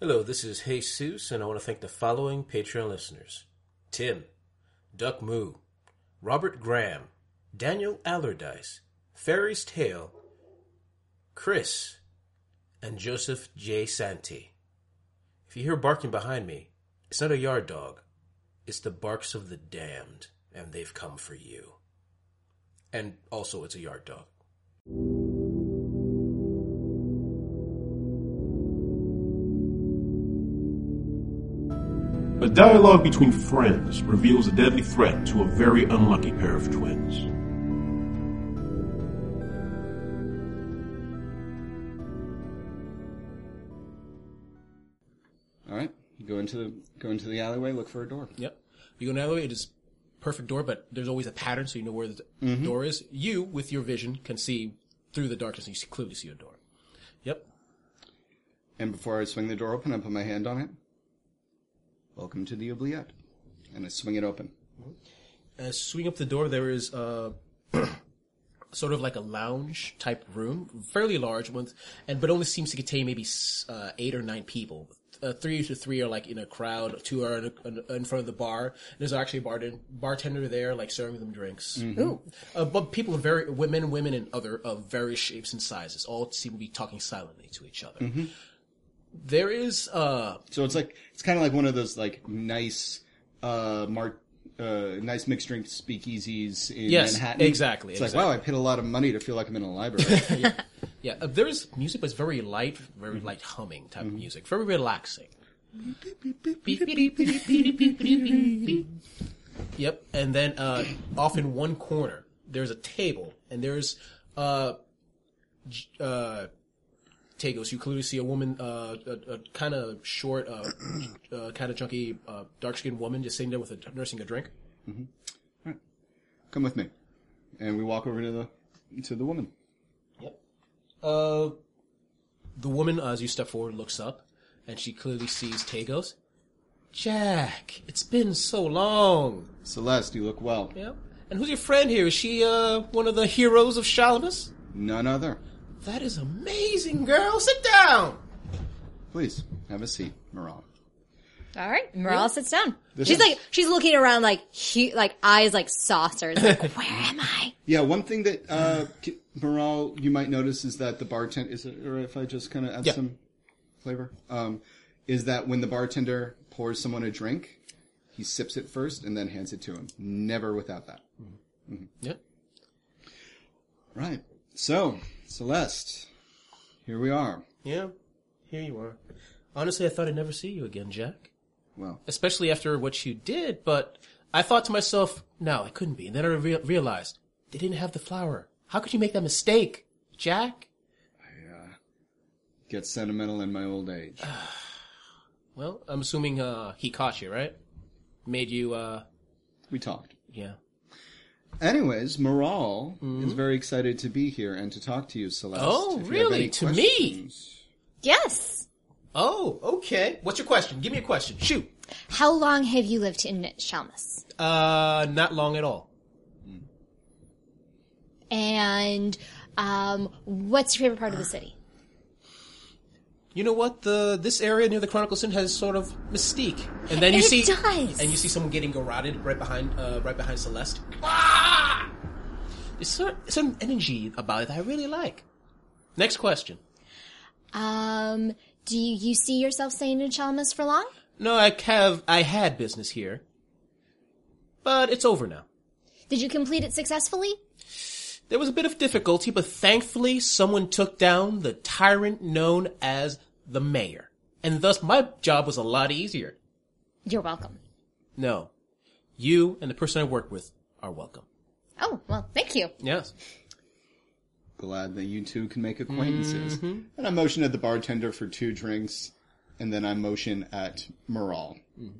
Hello, this is Jesus, and I want to thank the following Patreon listeners Tim, Duck Moo, Robert Graham, Daniel Allardyce, Fairy's Tale, Chris, and Joseph J. Santi. If you hear barking behind me, it's not a yard dog, it's the barks of the damned, and they've come for you. And also, it's a yard dog. A dialogue between friends reveals a deadly threat to a very unlucky pair of twins. All right, go into the go into the alleyway, look for a door. Yep. You go down the alleyway. it is perfect door, but there's always a pattern so you know where the mm-hmm. door is. You, with your vision, can see through the darkness and you see, clearly see a door. Yep. And before I swing the door open, I put my hand on it. Welcome to the oubliette, and I swing it open. As swing up the door, there is a sort of like a lounge type room, fairly large one, and but only seems to contain maybe uh, eight or nine people. Uh, three to three are like in a crowd, two are in, a, in front of the bar. There's actually a bartender, bartender there, like serving them drinks. Ooh. Uh, but people of very women, women, and other of various shapes and sizes all seem to be talking silently to each other. There is uh, So it's like it's kind of like one of those like nice, uh, mar- uh, nice mixed drink speakeasies in Yes, Manhattan. exactly, It's like wow, I paid a lot of money to feel like I'm in a library. Yeah, uh, there is music, but it's very light, very light humming type of music, very relaxing. yep, and then uh, off in one corner there's a table, and there's uh, j- uh, Tagos. You clearly see a woman, uh, a, a kind of short, uh, uh, kind of chunky, uh, dark skinned woman just sitting there with a nursing a drink. Come with me, and we walk over to the to the woman. Yep. Uh, the woman, as you step forward, looks up, and she clearly sees Tagos. Jack, it's been so long. Celeste, you look well. Yep. And who's your friend here? Is she uh one of the heroes of Shalamus? None other. That is amazing, girl. Sit down. Please have a seat, Moran. All right, Morale sits down. This she's is- like, she's looking around like, hu- like eyes like saucers. Like, where am I? Yeah, one thing that uh, K- Moral you might notice is that the bartender is it or if I just kind of add Yeah. some flavor um, is that when the bartender pours someone a drink, he sips it first and then hands it to him. Never without that. Yep. Right. So Celeste, here we are. Yeah. Here you are. Honestly, I thought I'd never see you again, Jack. Well, Especially after what you did, but I thought to myself, no, I couldn't be. And then I re- realized they didn't have the flower. How could you make that mistake, Jack? I uh, get sentimental in my old age. Well, I'm assuming uh, he caught you, right? Made you, uh, We talked. yeah. Anyways, Moral is very excited to be here and to talk to you, Celeste. Oh, If you have really? any To me? Yes. Oh, okay. What's your question? Give me a question. Shoot. How long have you lived in Shalmus? Uh, not long at all. And um, what's your favorite part of the city? You know what? The this area near the Chronicle Sin has sort of mystique, and then you It see does. and you see someone getting garroted right behind, uh, right behind Celeste. Ah! There's cer- some energy about it that I really like. Next question. Um, do you, you see yourself staying in Shalmus for long? No, I have I had business here, but it's over now. Did you complete it successfully? There was a bit of difficulty, but thankfully someone took down the tyrant known as the mayor. And thus my job was a lot easier. You're welcome. No. You and the person I work with are welcome. Oh, well, thank you. Yes. Glad that you two can make acquaintances. Mm-hmm. And I motion at the bartender for two drinks, and then I motion at Moral. Mm-hmm.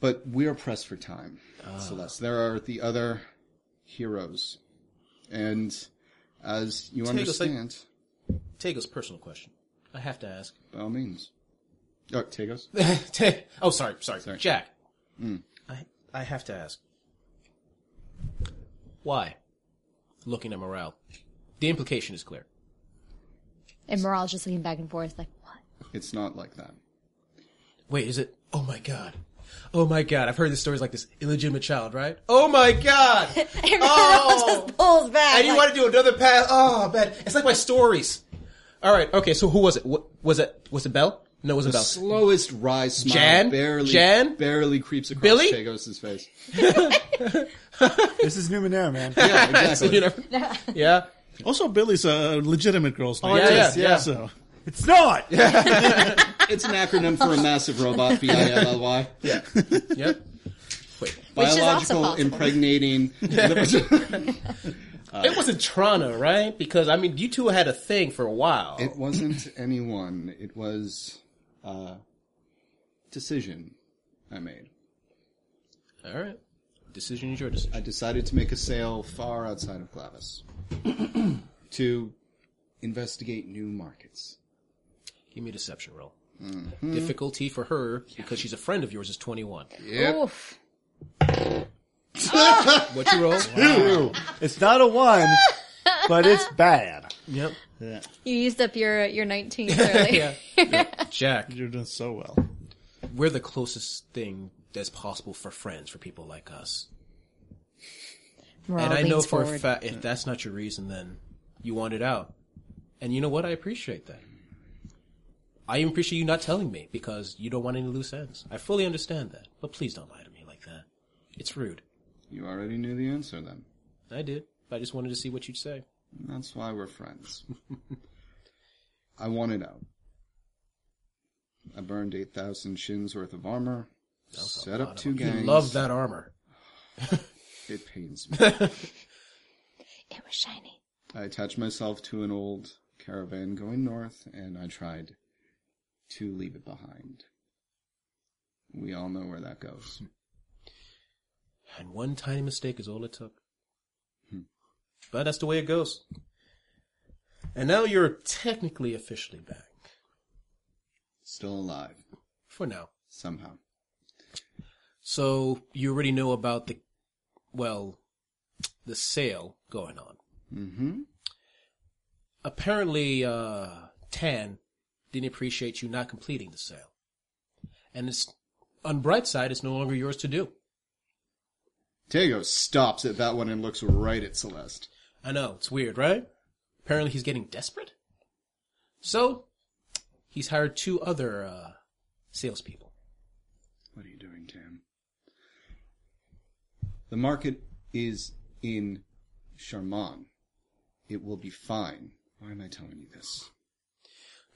But we are pressed for time, ah. Celeste. There are the other heroes. And as you Take us, like- understand, Tago's personal question. I have to ask. by all means. Oh, Tagos? Ta- oh, sorry, sorry, Sorry. Jack. Hmm. I I have to ask. Why? Looking at morale, the implication is clear. And Morale's just looking back and forth like, what? It's not like that. Wait, is it? Oh my god. Oh my god. I've heard this stories like this illegitimate child, right? Oh my god. And Oh. Just pulls back. and you like, want to do another pass? Oh man, it's like my stories. All right. Okay. So who was it? What, was it? Was it Bell? No, it was a Bell. Slowest rise smile Jan? barely Jan? barely creeps across Billy? Tagos' face. This is Numenera, man. Yeah, exactly. You know? yeah. Also, Billy's a legitimate girl's oh, name. yeah, yeah, yeah. Uh, so It's not. It's an acronym for a massive robot, B-I-L-L-Y. Yeah. Yep. Wait. Which is also Biological possible. impregnating. It wasn't Trana, right? Because I mean, you two had a thing for a while. it wasn't anyone. It was a decision I made. All right. Decision is your decision. I decided to make a sale far outside of Glavis to investigate new markets. Give me a deception roll. Mm-hmm. Difficulty for her because she's a friend of yours is twenty one. Oof. What you roll? Two. It's not a one, but it's bad. Yep. You used up your uh, your 19 clearly. Yeah. Jack, you're doing so well. we're the closest thing that's possible for friends for people like us. Morale and I know leans for a forward. fact if that's not your reason, then you want it out. And you know what? I appreciate that. I even appreciate you not telling me because you don't want any loose ends. I fully understand that, but please don't lie to me like that. It's rude. You already knew the answer then. I did. I just wanted to see what you'd say. That's why we're friends. I want it out. I burned 8,000 shins worth of armor, set up two You gangs. love that armor. It pains me. It was shiny. I attached myself to an old caravan going north, and I tried to leave it behind. We all know where that goes. And one tiny mistake is all it took. But that's the way it goes. And now you're technically officially back. Still alive, For now. somehow. So you already know about the, well, the sale going on. Mm-hmm. Apparently, uh, Tan didn't appreciate you not completing the sale. And it's, on bright side, it's no longer yours to do. Tego stops at that one and looks right at Celeste. I know, it's weird, right? Apparently he's getting desperate. So, he's hired two other, uh, salespeople. What are you doing, Tam? The market is in Charman. It will be fine. Why am I telling you this?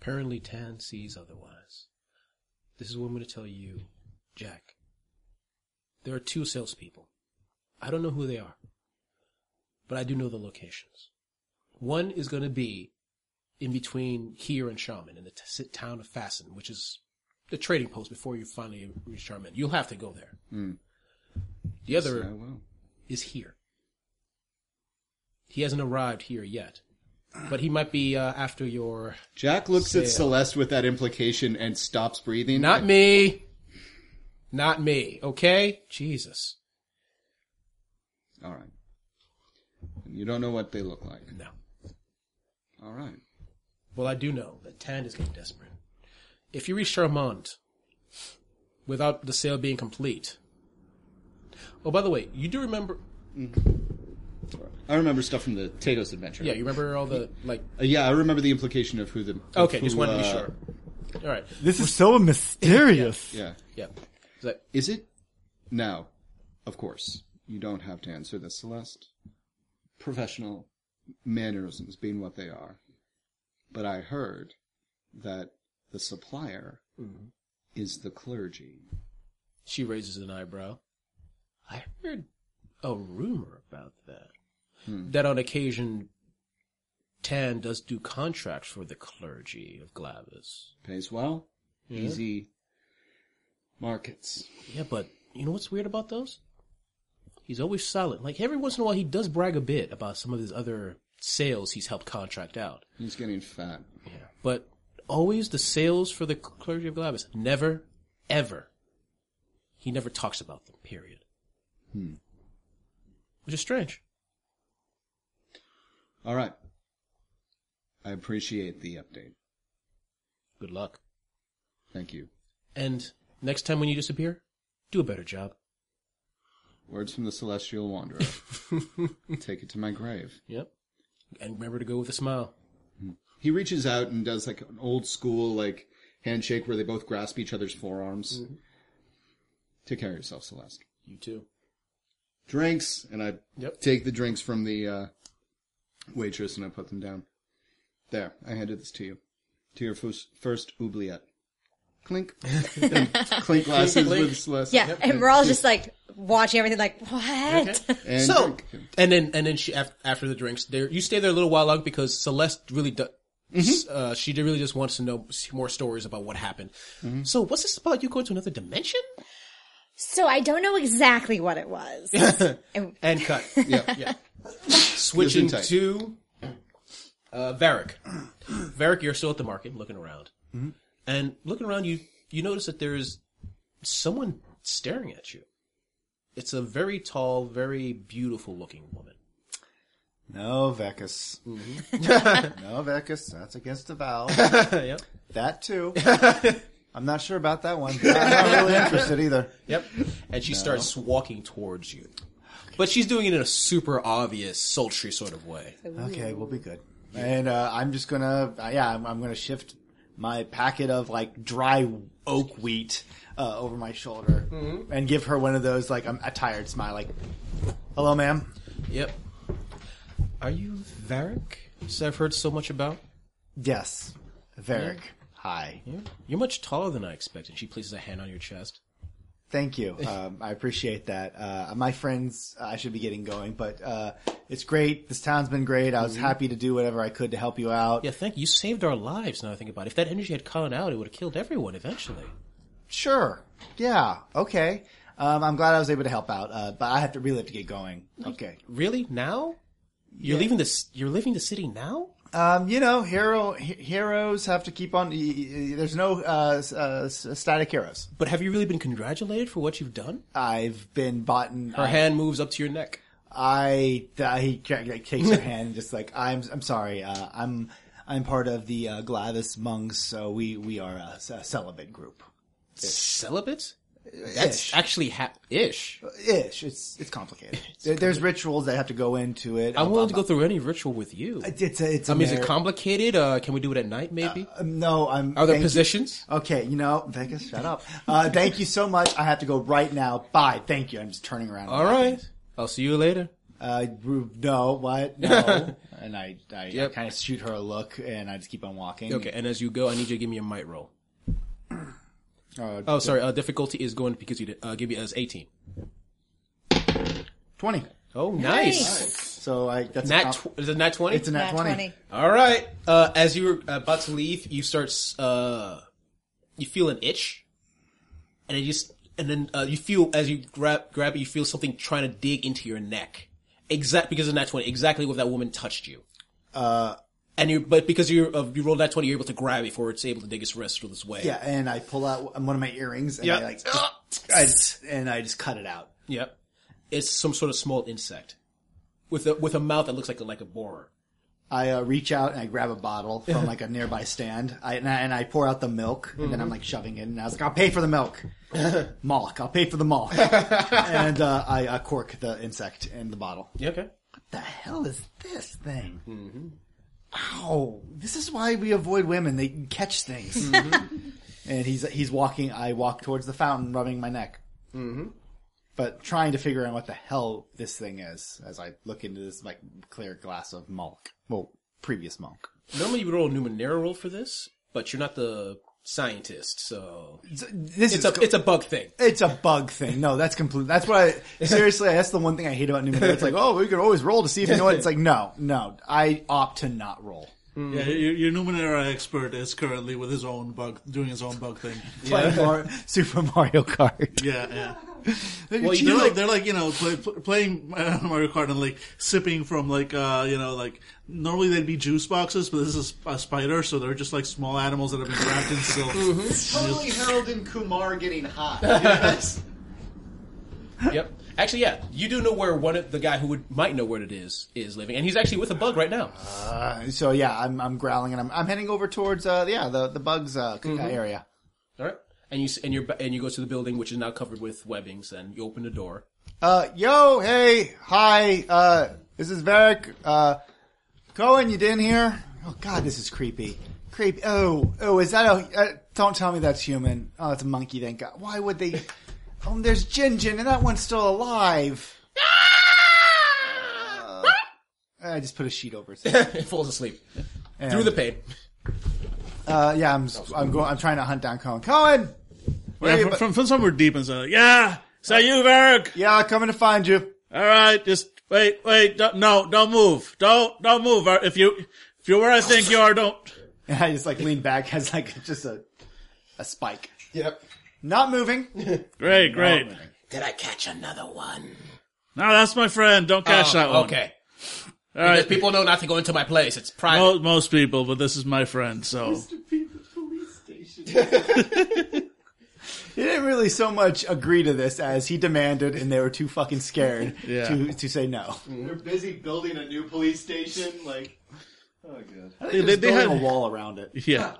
Apparently Tan sees otherwise. This is what I'm going to tell you, Jack. There are two salespeople. I don't know who they are, but I do know the locations. One is going to be in between here and Shaman in the t- town of Fasten, which is the trading post before you finally reach Shaman. You'll have to go there. The other will. is here. He hasn't arrived here yet, but he might be uh, after your. Jack looks at Celeste with that implication and stops breathing. Not me. Not me. Okay. Jesus. All right. You don't know what they look like. No. All right. Well, I do know that Tan is getting desperate. If you reach Charmant without the sale being complete. Oh, by the way, you do remember? I remember stuff from the Tagos adventure. Yeah, you remember all the like. Uh, yeah, I remember the implication of who the. of Okay, just who, wanted to be uh, sure. All right. This is so mysterious. Yeah. Yeah. Is that Is it? Now, of course, you don't have to answer this, Celeste. Professional mannerisms being what they are. But I heard that the supplier mm-hmm. is the clergy. she raises an eyebrow? I heard a rumor about that. Hmm. That on occasion, Tan does do contracts for the clergy of Glavis. Pays well. Easy markets. Yeah, but you know what's weird about those? He's always silent. Like every once in a while, he does brag a bit about some of his other sales he's helped contract out. He's getting fat. Yeah, but always the sales for the clergy of Glavis. Never, ever. He never talks about them. Period. Hmm. Which is strange. All right. I appreciate the update. Good luck. Thank you. And next time when you disappear, do a better job. Words from the Celestial Wanderer. Take it to my grave. Yep. And remember to go with a smile. He reaches out and does like an old school like handshake where they both grasp each other's forearms. Take care of yourself, Celeste. You too. Drinks, and I Yep. take the drinks from the uh, waitress and I put them down. There, I handed this to you. To your first, first oubliette. Clink. And clink glasses with Celeste. Yeah, and we're all just like watching everything like, what? And So, drink. and then and then she af- after the drinks, there you stay there a little while longer because Celeste really does. Uh, she really just wants to know more stories about what happened. So, what's this about? You go to another dimension so I don't know exactly what it was. And- and cut. Yeah. yeah. Switching tight. to uh, Varric. Varric, you're still at the market, looking around, and looking around, you you notice that there is someone staring at you. It's a very tall, very beautiful looking woman. No, Vecus. Mm-hmm. no, Vecus. That's against the vow. yep. that too. I'm not sure about that one. I'm not really interested either. Yep. And she starts walking towards you. But she's doing it in a super obvious, sultry sort of way. Okay, we'll be good. And uh, I'm just gonna, uh, yeah, I'm, I'm gonna shift my packet of like dry oak wheat uh, over my shoulder and give her one of those like I'm a tired smile, like, "Hello, ma'am." Yep. Are you Varric? So I've heard so much about. Yes, Varric. Hi. Yeah. You're much taller than I expected. She places a hand on your chest. Thank you. Um, I appreciate that. Uh, my friends, I should be getting going, but uh, it's great. This town's been great. I was happy to do whatever I could to help you out. Yeah, thank you. You saved our lives. Now I think about it. If that energy had gone out, it would have killed everyone eventually. Sure. Yeah. Okay. Um, I'm glad I was able to help out, uh, but I have to really have to get going. Okay. Really? Now? You're leaving this. You're leaving the city now? Um, you know, hero he- heroes have to keep on. y- y- There's no uh, s- uh, s- static heroes. But have you really been congratulated for what you've done? I've been bought and Her hand moves up to your neck. I, I he ca- like, takes her hand and just like I'm I'm sorry. Uh, I'm I'm part of the uh, Glavis monks, so we we are a, c- a celibate group. Celibate? That's actually ha- ish. Ish. It's it's complicated. There- There's rituals that have to go into it. I'm willing to go through any ritual with you. It's a, it's a I mean, is it mar- complicated? Uh, can we do it at night, maybe? Um, no, I'm. Are there thank you- positions? Okay, you know, Vegas, shut up. Uh, thank you so much. I have to go right now. Bye. Thank you. I'm just turning around. All right. I'll see you later. Uh, no, what? No. and I, I, Yep. kind of shoot her a look, and I just keep on walking. Okay, and as you go, I need you to give me a might roll. Uh, Oh, sorry. Uh, difficulty is going because you did, uh, give you as 18. Twenty. Oh, nice. So I that's a Nat, comp- tw- is it nat 20? it's a nat, Nat 20. 20. All right. Uh, as you're about to leave, you start, uh, you feel an itch. And it just, and then, uh, you feel, as you grab, grab it, you feel something trying to dig into your neck. Exact, because of nat 20, exactly where that woman touched you. And you, but because you're, uh, you rolled that 20, you're able to grab it before it's able to dig its rest through this way. Yeah, and I pull out one of my earrings, and Yeah. I like, I just, and I just cut it out. Yep. It's some sort of small insect. With a, with a mouth that looks like a, like a borer. I uh, reach out and I grab a bottle from like a nearby stand, I, and, I, and I pour out the milk, and then I'm like shoving it, and I was like, "I'll pay for the milk, Moloch. I'll pay for the Moloch." and uh, I uh, cork the insect in the bottle. Yeah, okay. the hell is this thing? Ow! This is why we avoid women. They catch things. and he's he's walking. I walk towards the fountain, rubbing my neck. Mm-hmm. But trying to figure out what the hell this thing is as I look into this like clear glass of milk. Well, previous milk. Normally you would roll a Numenera roll for this, but you're not the scientist, so This it's is a it's a bug thing. It's a bug thing. No, that's complete. That's what I seriously. That's the one thing I hate about Numenera. It's like, oh, we could always roll to see if you know it. It's like, no, no. I opt to not roll. Yeah, your, your Numenera expert is currently with his own bug, doing his own bug thing. Playing Mar- Super Mario Kart. Yeah, yeah. Well, they're like they're like you know play, play, playing uh, Mario Kart and like sipping from like uh you know like normally they'd be juice boxes, but this is a, spider, so they're just like small animals that have been wrapped in silk. totally Harold and Kumar getting hot. Yep. Actually, yeah, you do know where one of the guy who would might know where it is is living, and he's actually with a bug right now. Uh, so yeah, I'm I'm growling and I'm I'm heading over towards uh yeah the the bugs uh, Mm-hmm. area. All right, and you s- and you and you go to the building, which is now covered with webbings, and you open the door. Uh, yo, hey, hi, uh, this is Varric. Uh, Cohen, you in here? Oh God, this is creepy. Creepy. Oh, oh, is that a? Uh, don't tell me that's human. Oh, it's a monkey. Thank God. Why would they? Oh, there's Jin Jin, and that one's still alive. Uh, I just put a sheet over it. it falls asleep through the pain. Uh, yeah, I'm I'm going. I'm trying to hunt down Cohen. Cohen, where Yeah, from, from, from somewhere deep inside. Yeah, is that you, Varric? yeah, coming to find you. All right, just wait, wait. Don't, no, don't move. Don't, don't move. Uh, if you, if you're where I think you are, don't. And I just like lean back, has like just a a spike. Yep. Not moving. Great, great. Did I catch another one? No, that's my friend. Don't catch oh, that one. Oh, Okay. All Because right. people know not to go into my place. It's private. Most, most people, but this is my friend, so. He didn't really so much agree to this as he demanded, and they were too fucking scared Yeah. to to say no. They're busy building a new police station. Like, oh god. I think They- they, they building had- a wall around it. Yeah.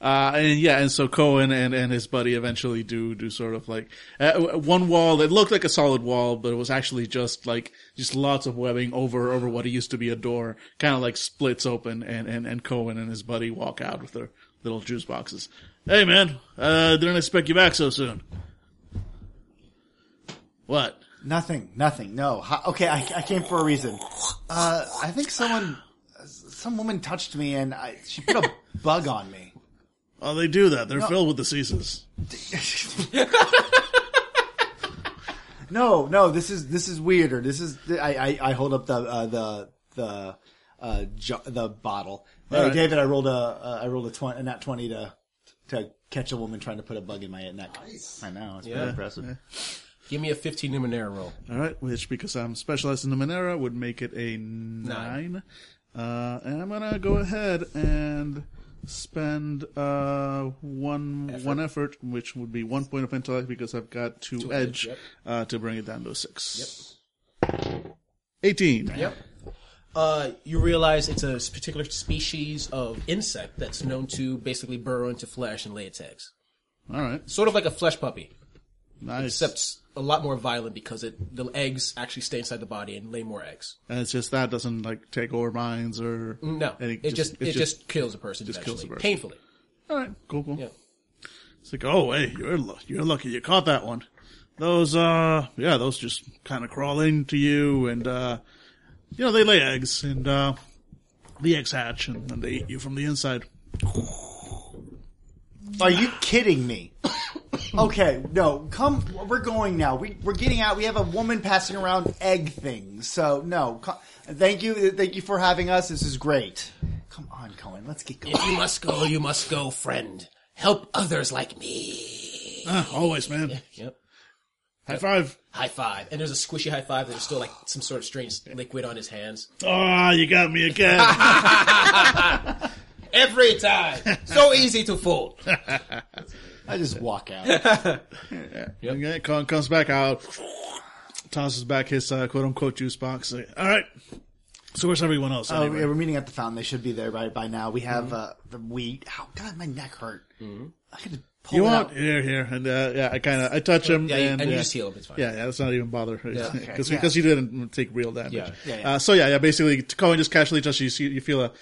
Uh, and yeah, and so Cohen and, and his buddy eventually do, do sort of like, uh, one wall that looked like a solid wall, but it was actually just like, just lots of webbing over, over what used to be a door, kind of like splits open and, and, and Cohen and his buddy walk out with their little juice boxes. Hey man, uh, didn't expect you back so soon. What? Nothing, nothing. No. Okay, I, I came for a reason. Uh, I think someone, some woman touched me, and I, she put a bug on me. Oh, they do that. They're filled with diseases. No, no, this is this is weirder. This is I I, I hold up the uh, the the uh, jo- the bottle. Hey, right. David, I rolled a uh, I rolled a twenty, a nat twenty to to catch a woman trying to put a bug in my neck. I know it's Yeah. pretty impressive. Give me a 15 Numenera roll. All right, which because I'm specialized in Numenera would make it a nine. Uh, and I'm gonna go ahead and spend uh one one effort, which would be one point of intellect because I've got two, edge, edge, yep. uh, to bring it down to a six. Yep. Eighteen. Yep. Uh, you realize it's a particular species of insect that's known to basically burrow into flesh and lay its eggs. All right. Sort of like a flesh puppy, Nice. except a lot more violent because it the eggs actually stay inside the body and lay more eggs. and it's just that doesn't like take over minds or No, it just, it just, kills a person just kills eventually, a person. painfully. all right. Cool. Cool. Yeah. It's like, oh, hey, you're lu- you're lucky you caught that one. Those, uh, yeah, those just kind of crawl into you, and uh, you know they lay eggs, and uh, the eggs hatch, and, and they eat you from the inside. Are you kidding me? Okay, no, come. We're going now. We we're getting out. We have a woman passing around egg things. So no, co- thank you, thank you for having us. This is great. Come on, Cohen. Let's get going. If you must go, you must go, friend. Help others like me. Ah, always, man. Yep. High five. High five. And there's a squishy high five. There's still like some sort of strange liquid on his hands. Ah, you got me again. Every time. So easy to fool. I just walk out. okay, Colin comes back out, tosses back his uh, quote unquote juice box. Like, All right. So where's everyone else? Oh, Anyway? yeah, we're meeting at the fountain. They should be there by by now. We have uh, the wheat. Oh God, my neck hurt. I could pull you it want out. here, here, and uh, yeah, I kind of I touch him, Yeah, and, and you yeah. just heal him. It's fine. Yeah, yeah, let's not even bother because Okay, because yeah. you didn't take real damage. Yeah. Yeah, yeah. Uh, so yeah, yeah, basically, Cohen just casually touches you. see- You feel a,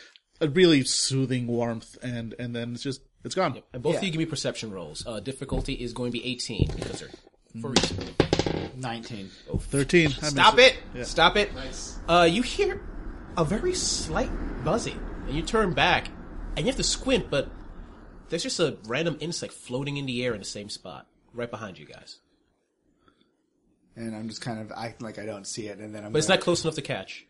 a really soothing warmth, and and then it's just it's gone. And both Yeah. of you give me perception rolls. Uh, difficulty is going to be 18 because they're for reason. Nineteen. Thirteen. I Stop missed it! Stop it! Nice. Uh, you hear a very slight buzzing, and you turn back, and you have to squint, but there's just a random insect floating in the air in the same spot, right behind you guys. And I'm just kind of acting like I don't see it, and then I'm. But it's gonna- not close enough to catch.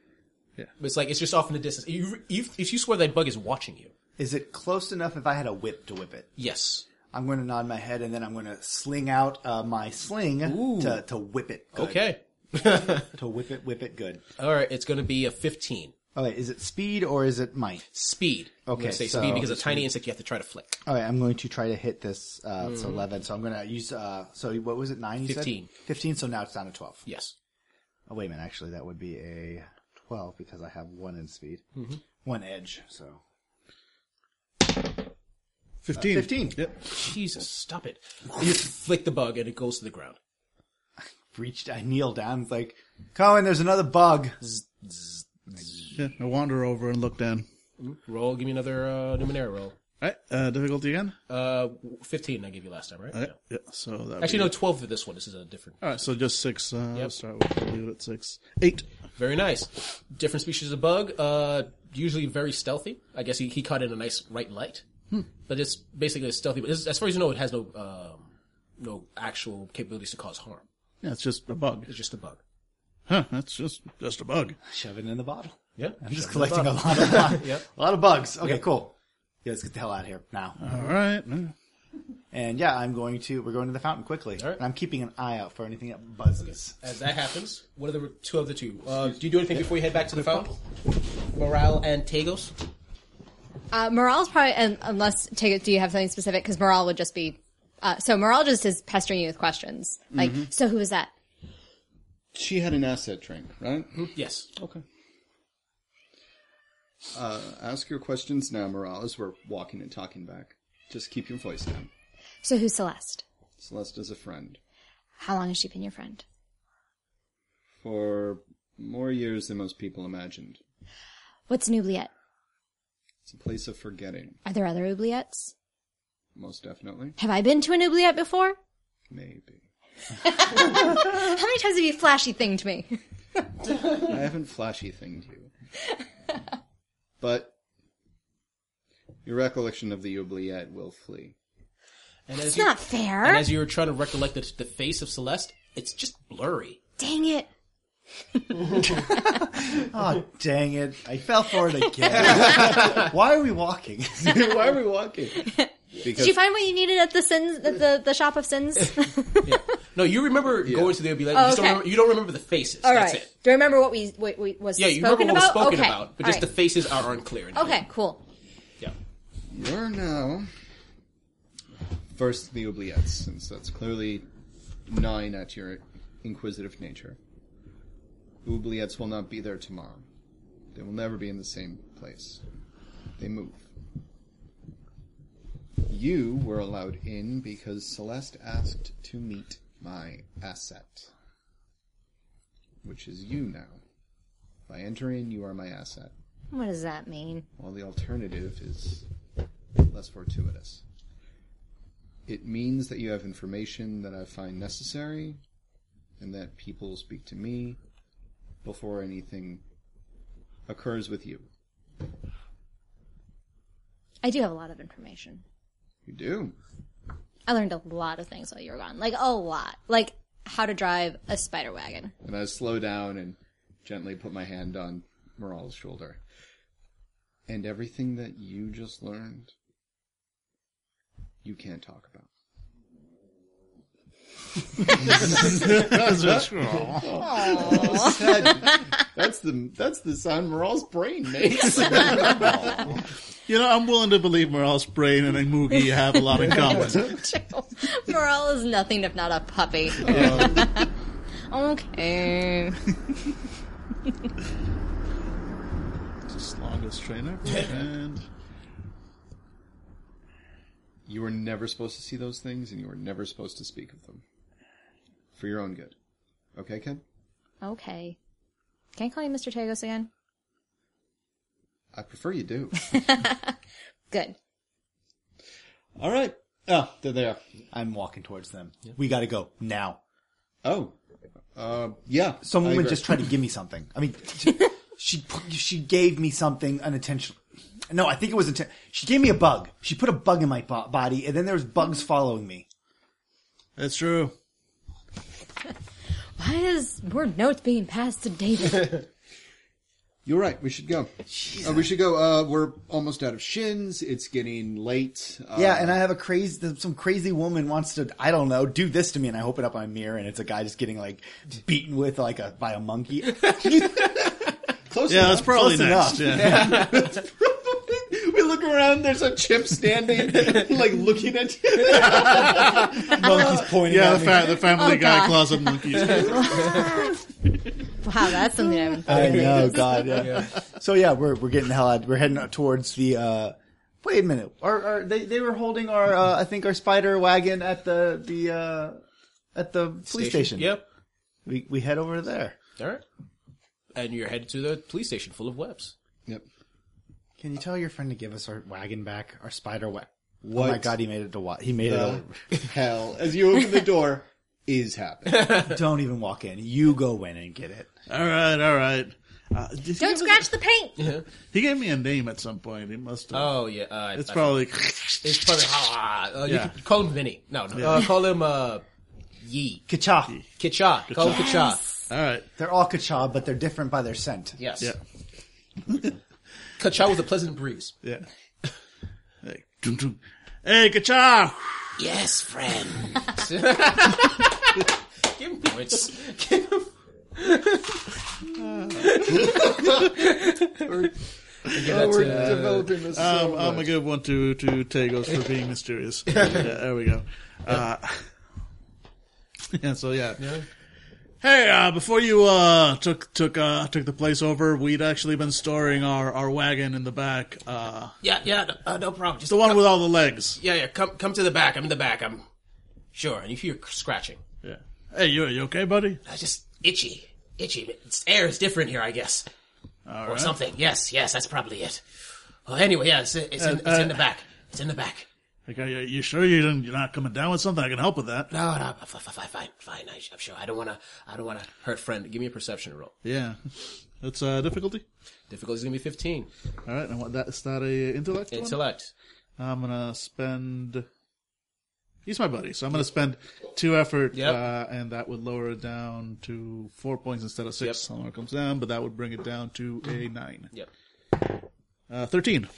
Yeah. But it's like it's just off in the distance. You, you, if you swear that bug is watching you, Is it close enough if I had a whip to whip it? yes. I'm going to nod my head, and then I'm going to sling out uh, my sling to to whip it. Good. Okay. To whip it, whip it good. All right. It's going to be a 15. Oh, wait, is it speed or is it might? Speed. I'm Okay, gonna say so- speed because a tiny insect you have to try to flick. All right, I'm going to try to hit this. Uh, It's 11, so I'm going to use. Uh, so what was it? Nine. You said? 15. 15. So now it's down to 12. Yes. Oh wait a minute. Actually, that would be a 12 because I have one in speed, one edge. So 15. 15. Yep. Jesus, stop it! You flick the bug and it goes to the ground. reached. I kneel down. It's like, Cohen, there's another bug. Yeah, I wander over and look down. Roll. Give me another uh, Numenera roll. Alright, uh, difficulty again? Uh, fifteen. I gave you last time, right? Okay. Yeah, so that Actually, no, twelve for this one. This is a different. Alright, so just six. Uh, Yep. start with, leave it at six. Eight. Very nice. Different species of bug. Uh, usually very stealthy. I guess he, he caught in a nice right light. But it's basically a stealthy. But it's- as far as you know, it has no um, no actual capabilities to cause harm. Yeah, it's just a bug. It's just a bug. Huh, that's just, just a bug. Shove it in the bottle. Yeah. I'm just collecting a lot of bugs. Yep. a lot of bugs. Okay, cool. Yeah, let's get the hell out of here now. Alright. And yeah, I'm going to. We're going to the fountain quickly. All right. And I'm keeping an eye out for anything that buzzes. As that happens, what are the two of the two? Uh, do you do anything before you head back to the fountain? Morale and Tagos. Uh, Morale's probably, un unless, take it, do you have something specific? Because Morale would just be, uh, so Morale just is pestering you with questions. Like, so who was that? She had an asset drink, right? Yes. Okay. Uh, ask your questions now, Morale, as we're walking and talking back. Just keep your voice down. So who's Celeste? Celeste is a friend. How long has she been your friend? For more years than most people imagined. What's an oubliette? It's a place of forgetting, Are there other oubliettes? most definitely. Have I been to an oubliette before? Maybe. How many times have you flashy thinged me? I haven't flashy thinged you. But your recollection of the oubliette will flee. And as It's you, not fair. and as you were trying to recollect the, the face of Celeste, it's just blurry. Dang it. Oh, dang it. I fell for it again. Why are we walking? Why are we walking? Because Did you find what you needed at the sins, at the, the shop of sins? No, you remember going to the oubliette. Oh, you, just don't okay. remember, you don't remember the faces. All That's right. it. Do you remember what we, what we was Yeah, you remember spoken what was about? spoken okay. about, but All just the faces are unclear. now. Okay, cool. Yeah. you're now first the oubliettes, since that's clearly gnawing at your inquisitive nature. Oubliettes will not be there tomorrow. They will never be in the same place. They move. You were allowed in because Celeste asked to meet my asset. Which is you now. By entering, you are my asset. What does that mean? Well, the alternative is less fortuitous. It means that you have information that I find necessary, and that people speak to me before anything occurs with you. I do have a lot of information. You do? I learned a lot of things while you were gone. Like, a lot. Like, how to drive a spider wagon. And I slow down and gently put my hand on Morale's shoulder. And everything that you just learned, you can't talk about. That's the that's the sound Morale's brain makes. You know, I'm willing to believe Morale's brain and a Moogie have a lot in common. Morale is nothing if not a puppy. okay. Longest trainer. And you were never supposed to see those things, and you were never supposed to speak of them. For your own good. Okay, Ken? Okay. Can I call you Mr. Tagos again? I prefer you do. Good. All right. Oh, they're there. I'm walking towards them. We gotta go now. Oh, uh, yeah. Some woman just tried to give me something. I mean, she she, she gave me something unintentional. No, I think it was inten- She gave me a bug. She put a bug in my bo- body, and then there was bugs following me. that's true. Why is more notes being passed to David? You're right. We should go. Uh, we should go. Uh, we're almost out of shins. It's getting late. Uh, Yeah, and I have a crazy, some crazy woman wants to, I don't know, do this to me, and I open up my mirror, and it's a guy just getting like beaten with like a by a monkey. Close Yeah, enough. that's probably Close next. enough. Yeah. We look around. There's a chimp standing, like looking at. You. monkeys pointing Yeah, at the, me. fa- the Family Oh, Guy God. closet monkeys. Wow, that's something I haven't thought I know, God, yeah. So yeah, we're we're getting the hell out. We're heading towards the. uh Wait a minute. Our, our, they they were holding our uh, I think our spider wagon at the the uh at the police station. Yep. We we head over there. All right. And you're headed to the police station full of webs. Yep. Can you tell your friend to give us our wagon back? Our spider wagon. Oh What my God, he made it to what? He made the it hell? As you open the door, is happening. Don't even walk in. You go in and get it. all right, all right. Uh, Don't give scratch the paint. us- He gave me a name at some point. He must have. Oh yeah. Uh, it's I- probably. It's probably. Uh, you Yeah. could call him Vinny. No, no. Uh, call him uh, Yee. Kacha. Kitcha. Call him Kitcha. all right. They're all kacha, but they're different by their scent. Yes. Yeah. Kitcha with a pleasant breeze. Yeah. Hey, dun, dun. hey, Kacha! Yes, friend. Give him points. Give him. Give that to, uh, developing this. Um, I'm gonna give one to to Tagos for being mysterious. yeah, there we go. Uh, yeah, so yeah. Hey, uh, before you uh, took took uh, took the place over, we'd actually been storing our, our wagon in the back. Uh, yeah, yeah, no, uh, no problem. Just the one come- with all the legs. Yeah, yeah. Come, come to the back. I'm in the back. I'm sure. And you hear scratching. Yeah. Hey, you you okay, buddy? I just itchy, itchy. It's, air is different here, I guess, All or right. something. Yes, yes, that's probably it. Well, anyway, yeah, it's, it's, in, And, it's in uh, the back. It's in the back. Okay, you, you sure you didn't, you're not coming down with something? I can help with that. No, no, fine, fine, fine. I, I'm sure. I don't want to. I don't want to hurt friend. Give me a perception roll. Yeah. That's uh, difficulty. Difficulty's gonna be 15. All right. And what that is that a intellect? one? Intellect. I'm gonna spend. He's my buddy, so I'm gonna spend two effort, Yep. uh, and that would lower it down to four points instead of six. Yep. So it comes down, but that would bring it down to a nine. Yep. Uh, Thirteen.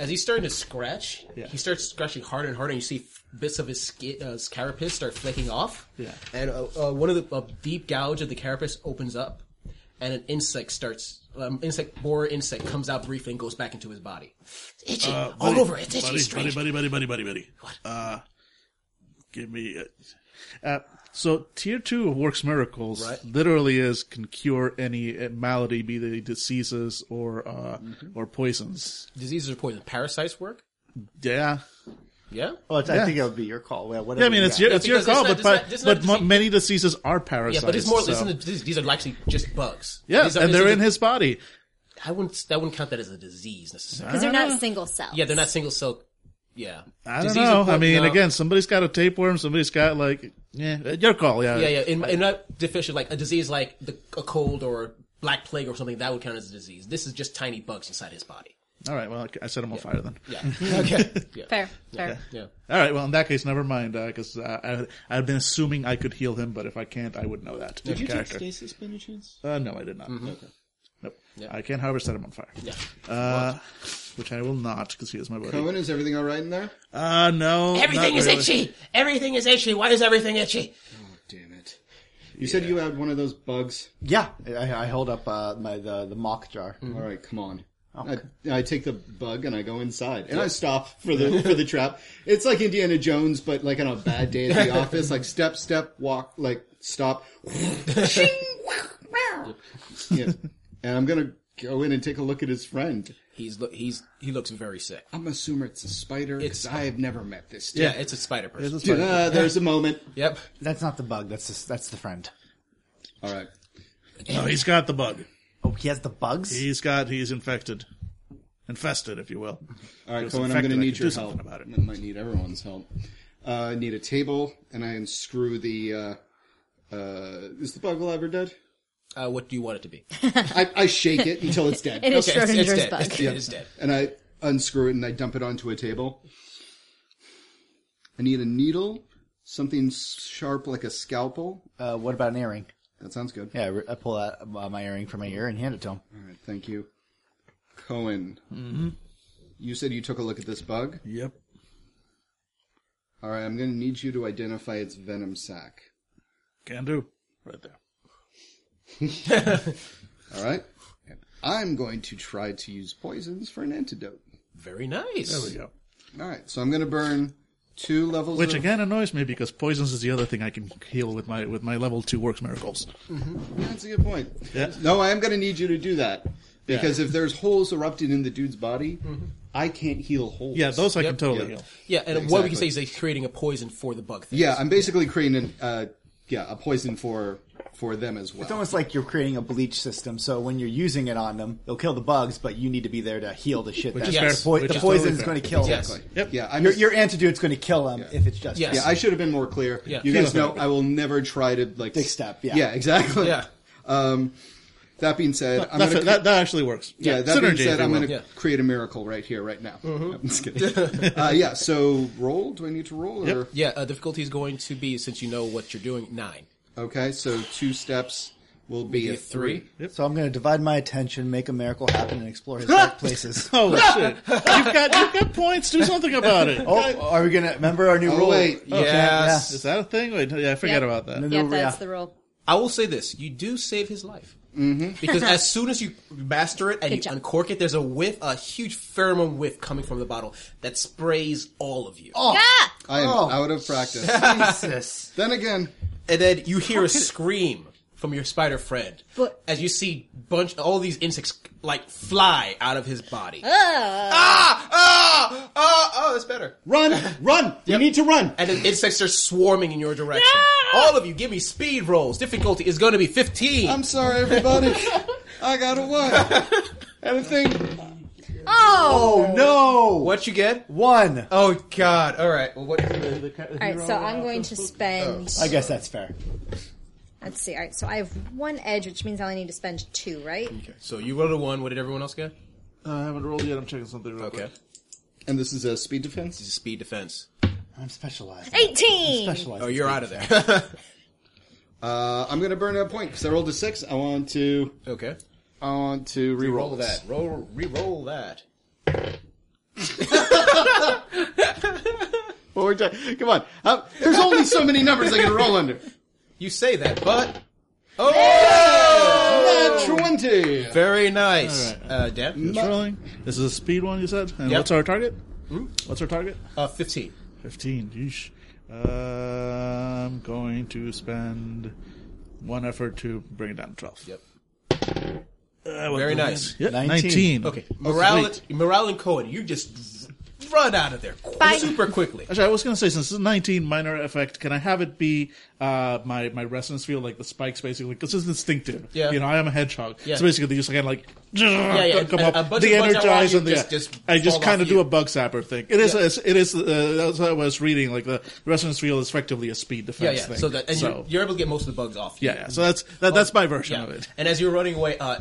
As he's starting to scratch, Yeah. he starts scratching harder and harder. And you see bits of his, skin, uh, his carapace start flaking off. Yeah. And uh, uh, one of the uh, deep gouge of the carapace opens up, and an insect starts. Um, insect borer insect comes out briefly and goes back into his body. It's itchy Uh, all over. It's itchy. buddy, strange. buddy, buddy, buddy, buddy, buddy. What? Uh, give me. A, uh, so tier two of works miracles Right. literally is can cure any uh, malady, be they diseases or uh, Mm-hmm. or poisons. Diseases are poison. Parasites work. Yeah, Yeah. Well, it's, I think it would be your call. Well, whatever yeah. I mean, you it's your it's your because it's call, not- but it's but, not- it's but not mo- disease- many diseases are parasites. Yeah, but it's more. so- Listen, these, these are actually just bugs. yeah, These are- and they're are in the- his body. I wouldn't. I wouldn't count that as a disease necessarily. Because they're not single cell. Yeah, they're not single cell. Yeah. I don't Disease know. are I mean, no. again, somebody's got a tapeworm. Somebody's got like, yeah, your call. Yeah, Yeah, yeah. In, in not deficient, like a disease like the, a cold or black plague or something, that would count as a disease. This is just tiny bugs inside his body. All right. Well, I set him on fire then. Yeah. okay. Yeah. Fair, fair. Yeah. All right. Well, in that case, never mind. Because uh, I I've been assuming I could heal him, but if I can't, I would know that. Did you take stasis by any chance? Uh, no, I did not. Mm-hmm. Okay. Nope. I can't, however, set him on fire. Yeah. Uh, which I will not because he is my buddy. Cohen, is everything all right in there? Uh, no. Everything not is really. itchy. Everything is itchy. Why is everything itchy? Oh, damn it! You said you had one of those bugs. Yeah, I, I hold up uh, my the the mock jar. All right, come on. I, I take the bug and I go inside and I stop for the for the trap. It's like Indiana Jones, but like on a bad day at the office. Like step, step, walk, like stop. yeah. And I'm gonna go in and take a look at his friend. He's lo- he's he looks very sick. I'm assuming it's a spider. It's- It's I've never met this. Yeah, it's a spider person. It's a spider. Uh, there's a moment. Yep. That's not the bug. That's the, that's the friend. All right. No, he's got the bug. Oh, he has the bugs. He's got. He's infected, infested, if you will. All right, It Cohen, I'm infected. going to I need could your do something help. about it. I might need everyone's help. Uh, I need a table, and I unscrew the. Uh, uh, is the bug alive or dead? Uh, what do you want it to be? I, I shake it until it's dead, It is Okay, it's, it's Schrodinger's dead. bug. It's, It is dead. and I unscrew it and I dump it onto a table. I need a needle, something sharp like a scalpel. Uh, what about an earring? That sounds good. Yeah, I re- I pull out uh, my earring from my ear and hand it to him. All right, thank you, Cohen. Mm-hmm. You said you took a look at this bug. Yep. All right, I'm going to need you to identify its venom sac. Can do. Right there. All right. I'm going to try to use poisons for an antidote. Very nice. There we go. All right, so I'm going to burn two levels. Which of, again annoys me because poisons is the other thing I can heal with my with my level two works miracles. That's a good point. Yeah. No, I am going to need you to do that because if there's holes erupting in the dude's body, I can't heal holes. Yeah, those I Yep. can totally Yeah. heal. Yeah, and what we can say is they're creating a poison for the bug thing. Yeah, I'm basically creating an, uh, yeah a poison for for them as well. It's almost like you're creating a bleach system, so when you're using it on them, they'll kill the bugs, but you need to be there to heal the shit. Which that is the fair. poi- Which the is poison totally is fair. going to kill Yes. them. Yep. Yeah, I'm Your, just- your antidote's going to kill them if it's just Yes. yeah, I should have been more clear. Yeah. You guys Yeah. know I will never try to like Big step, yeah. Yeah, exactly. Yeah. Um, that being said, I'm That, gonna, that, that actually works. yeah, that being said, I'm going to Yeah. create a miracle right here, right now. I'm just kidding. uh, yeah. So roll. Do I need to roll? Or? Yeah, uh, difficulty is going to be, since you know what you're doing, nine. Okay. So two steps will be, a three. So I'm going to divide my attention, make a miracle happen, and explore his dark places. Holy shit! You've got you've got points. Do something about it. Oh, are we going to remember our new Oh, rule? wait. Okay, Yes. Is that a thing? Wait, yeah, I forget Yep. about that. yeah. Yep, that's yeah. the rule. I will say this: you do save his life. Mm-hmm. Because as soon as you master it and Good you job. uncork it, there's a whiff, a huge pheromone whiff coming from the bottle that sprays all of you. Oh! I am Oh. out of practice. Jesus. then again, And then you hear a scream from your spider friend But- as you see bunch all these insects like fly out of his body. Uh. ah! Ah! Ah! Oh, that's better. run, run. You need to run. And the insects are swarming in your direction. All of you, give me speed rolls. Difficulty is going to be 15. I'm sorry, everybody. I got a one. Anything? Oh! No! what you get? One. Oh God! All right. Well, what? All right, so I'm going to spend. I guess that's fair. Let's see. All right, so I have one edge, which means I only need to spend two, right? Okay, so you rolled a one. What did everyone else get? Uh, I haven't rolled yet. I'm checking something real Okay. quick. And this is a speed defense. This is a speed defense. I'm specialized. 18! Specialized. Oh, you're out of there. Uh, I'm gonna burn a point because I rolled a six. I want to. okay. I want to re-roll that. Roll. Re-roll that. One more time. Come on. Uh, there's only so many numbers I can roll under. You say that, but oh, Nat twenty. very nice. All right. Uh, Dan, Just rolling. This is a speed one, you said? And Yep. what's our target? What's our target? uh, fifteen. 15. Yeesh. Uh, I'm going to spend one effort to bring it down to 12. Yep. Uh, what Very nice. Yeah, 19. 19. Okay, morale, sweet. morale and Cohen, you just run out of there Bye. super quickly. Actually, I was going to say, since this is 19 minor effect, can I have it be uh, my, my resonance field, like the spikes, basically? Because it's instinctive. Yeah. You know, I am a hedgehog. Yeah. So basically, they just kind of like, yeah, and- come and up, a bunch the of bugs that walk energize, and the, just- just I just kind of do you. a bug sapper thing. It is, Yeah. a, it is, uh, that's what I was reading, like the resonance field is effectively a speed defense yeah. thing. So that and You're, you're able to get most of the bugs off. yeah, yeah. So that's, that, that's my version Yeah. of it. And as you're running away, uh,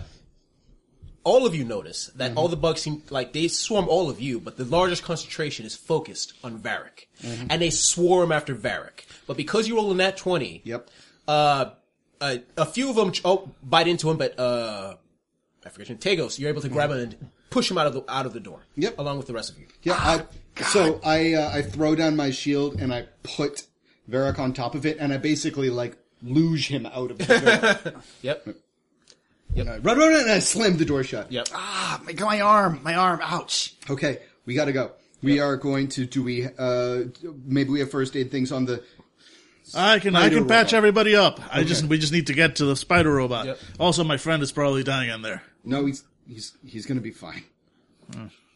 all of you notice that Mm-hmm. all the bugs seem like they swarm all of you, but the largest concentration is focused on Varric. Mm-hmm. And they swarm after Varric. But because you roll a nat 20, Yep. uh, uh, a few of them ch- oh, bite into him, but uh, I forget your name, Tagos, you're able to grab him and push him out of the out of the door. Yep. Along with the rest of you. Yeah. I, so I uh, I throw down my shield and I put Varric on top of it and I basically like luge him out of the door. Yep. Uh, run, run, run, and I slammed the door shut. Yep. Ah, my, my arm, my arm, ouch. Okay, we gotta go. We are going to. Do we? uh Maybe we have first aid things on the. I can I Spider can patch robot. everybody up. I just we just need to get to the spider robot. Yep. Also, my friend is probably dying in there. No, he's he's he's gonna be fine.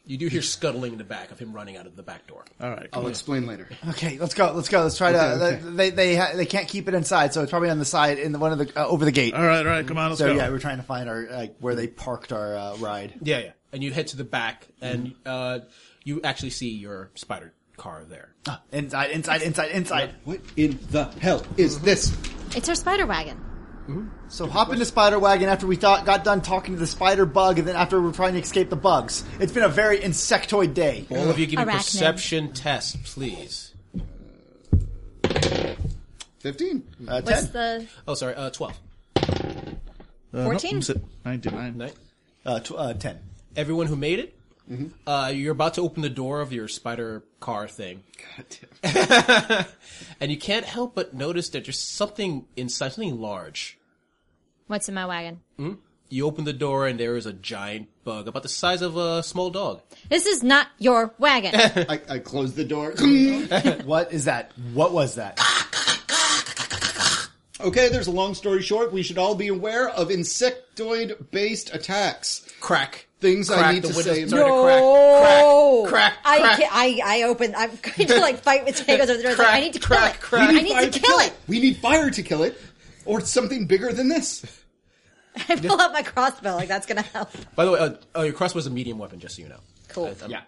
You do hear scuttling in the back of him running out of the back door. All right, I'll cool. explain later. Okay, let's go. Let's go. Let's try to. Okay, okay. They they ha- they can't keep it inside, so it's probably on the side in the, one of the uh, over the gate. all right, all right. Come on, let's So go. yeah, we're trying to find our like where they parked our uh, ride. Yeah, yeah. And you head to the back, and uh, you actually see your spider car there. Ah, Inside, inside, inside, inside. What in the hell is this? It's our spider wagon. So hop into Spider Wagon after we thought got done talking to the spider bug, and then after we're trying to escape the bugs. It's been a very insectoid day. All of you give me Arachnid. perception test, please. Fifteen. Uh, What's ten. the. Oh, sorry, uh, 12. Uh, no, 14? I'm sit- 99. Uh, tw- uh, ten. Everyone who made it, Mm-hmm. uh, you're about to open the door of your spider car thing, God damn. and you can't help but notice that there's something inside, something large. What's in my wagon? You You open the door and there is a giant bug about the size of a small dog. This is not your wagon. I, I closed the door. What is that? What was that? okay, there's a long story short. We should all be aware of insectoid-based attacks. Crack. Things I need the to say. started to No. crack. Crack. Crack. I, crack. ca- I, I open. I'm going to like fight with Tagos over the door. It's like, I need to kill Crack, it. crack, We I need need fire to kill it. We need fire to kill it, or something bigger than this. I pull out my crossbow. Like that's going to help. By the way, uh, uh, your crossbow is a medium weapon, just so you know. Cool. Uh, um, Yeah.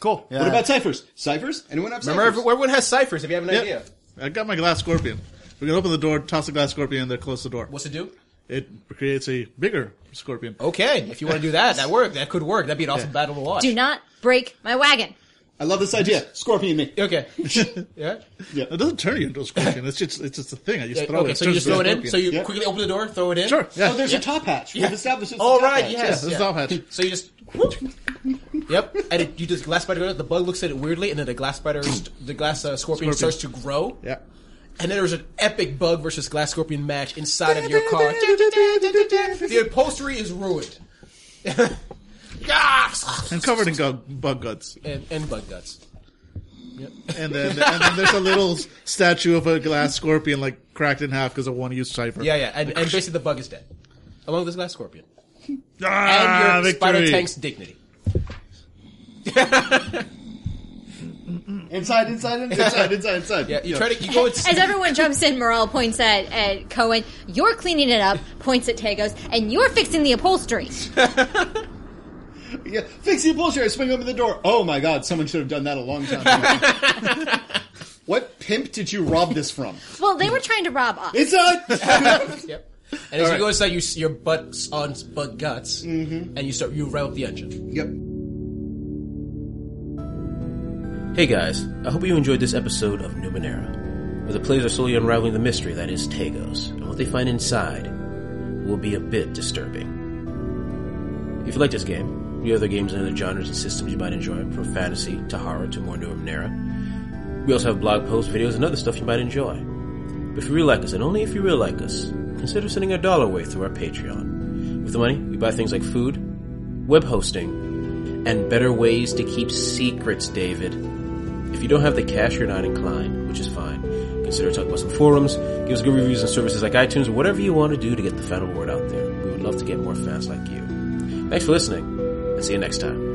Cool. Yeah. What about ciphers? Ciphers? Anyone have Remember, ciphers? every- everyone has ciphers if you have an Yeah. idea. I got my glass scorpion. We can open the door, toss the glass scorpion, and then close the door. What's it do? It creates a bigger scorpion. Okay, if you want to do that, that work. That could work. That'd be an awesome battle to watch. Do not break my wagon. I love this idea. Scorpion me. Okay. yeah. Yeah. It doesn't turn you into a scorpion. It's just it's just a thing. I just throw it. okay, It so you just throw it in. So you Yeah. quickly open the door, throw it in. sure. Yeah. Oh, there's a top hatch. We've established it's Oh top right, hatch. yes. This is yeah. top hatch. So you just. whoop. Yep, and it, you just glass spider. goes, The bug looks at it weirdly, and then the glass spider, the glass uh, scorpion, Scorpion. starts to grow. Yeah. And then there's an epic bug versus glass scorpion match inside of your car. the upholstery is ruined. Yes! And covered in gu- bug guts. and, and bug guts. And then and then there's a little statue of a glass scorpion like cracked in half because of one use cipher. Yeah, yeah, and, and basically the bug is dead, along with this glass scorpion, Ah, and your spider victory. tank's dignity. Inside, inside, inside, inside, inside. Yeah, you try to you go. As everyone jumps in, Morale points at, at Cohen. You're cleaning it up, points at Tagos, and you're fixing the upholstery. Yeah, fix the upholstery. I swing open the door. Oh my god, someone should have done that a long time ago. what pimp did you rob this from? Well, they were trying to rob us. Inside! Yep. And as you go inside, you s- your butt's on bug guts, mm-hmm. and you start you rev up the engine. yep. Hey guys, I hope you enjoyed this episode of Numenera, where the players are slowly unraveling the mystery that is Tagos, and what they find inside will be a bit disturbing. If you like this game, other games and other genres and systems you might enjoy, from fantasy to horror to more Numenera. We also have blog posts, videos, and other stuff you might enjoy. But if you really like us, and only if you really like us, consider sending a dollar away through our Patreon. With the money, we buy things like food, web hosting, and better ways to keep secrets, David. If you don't have the cash, you're not inclined, which is fine. Consider talking about some forums, give us good reviews on services like iTunes, or whatever you want to do to get the final word out there. We would love to get more fans like you. Thanks for listening, see you next time.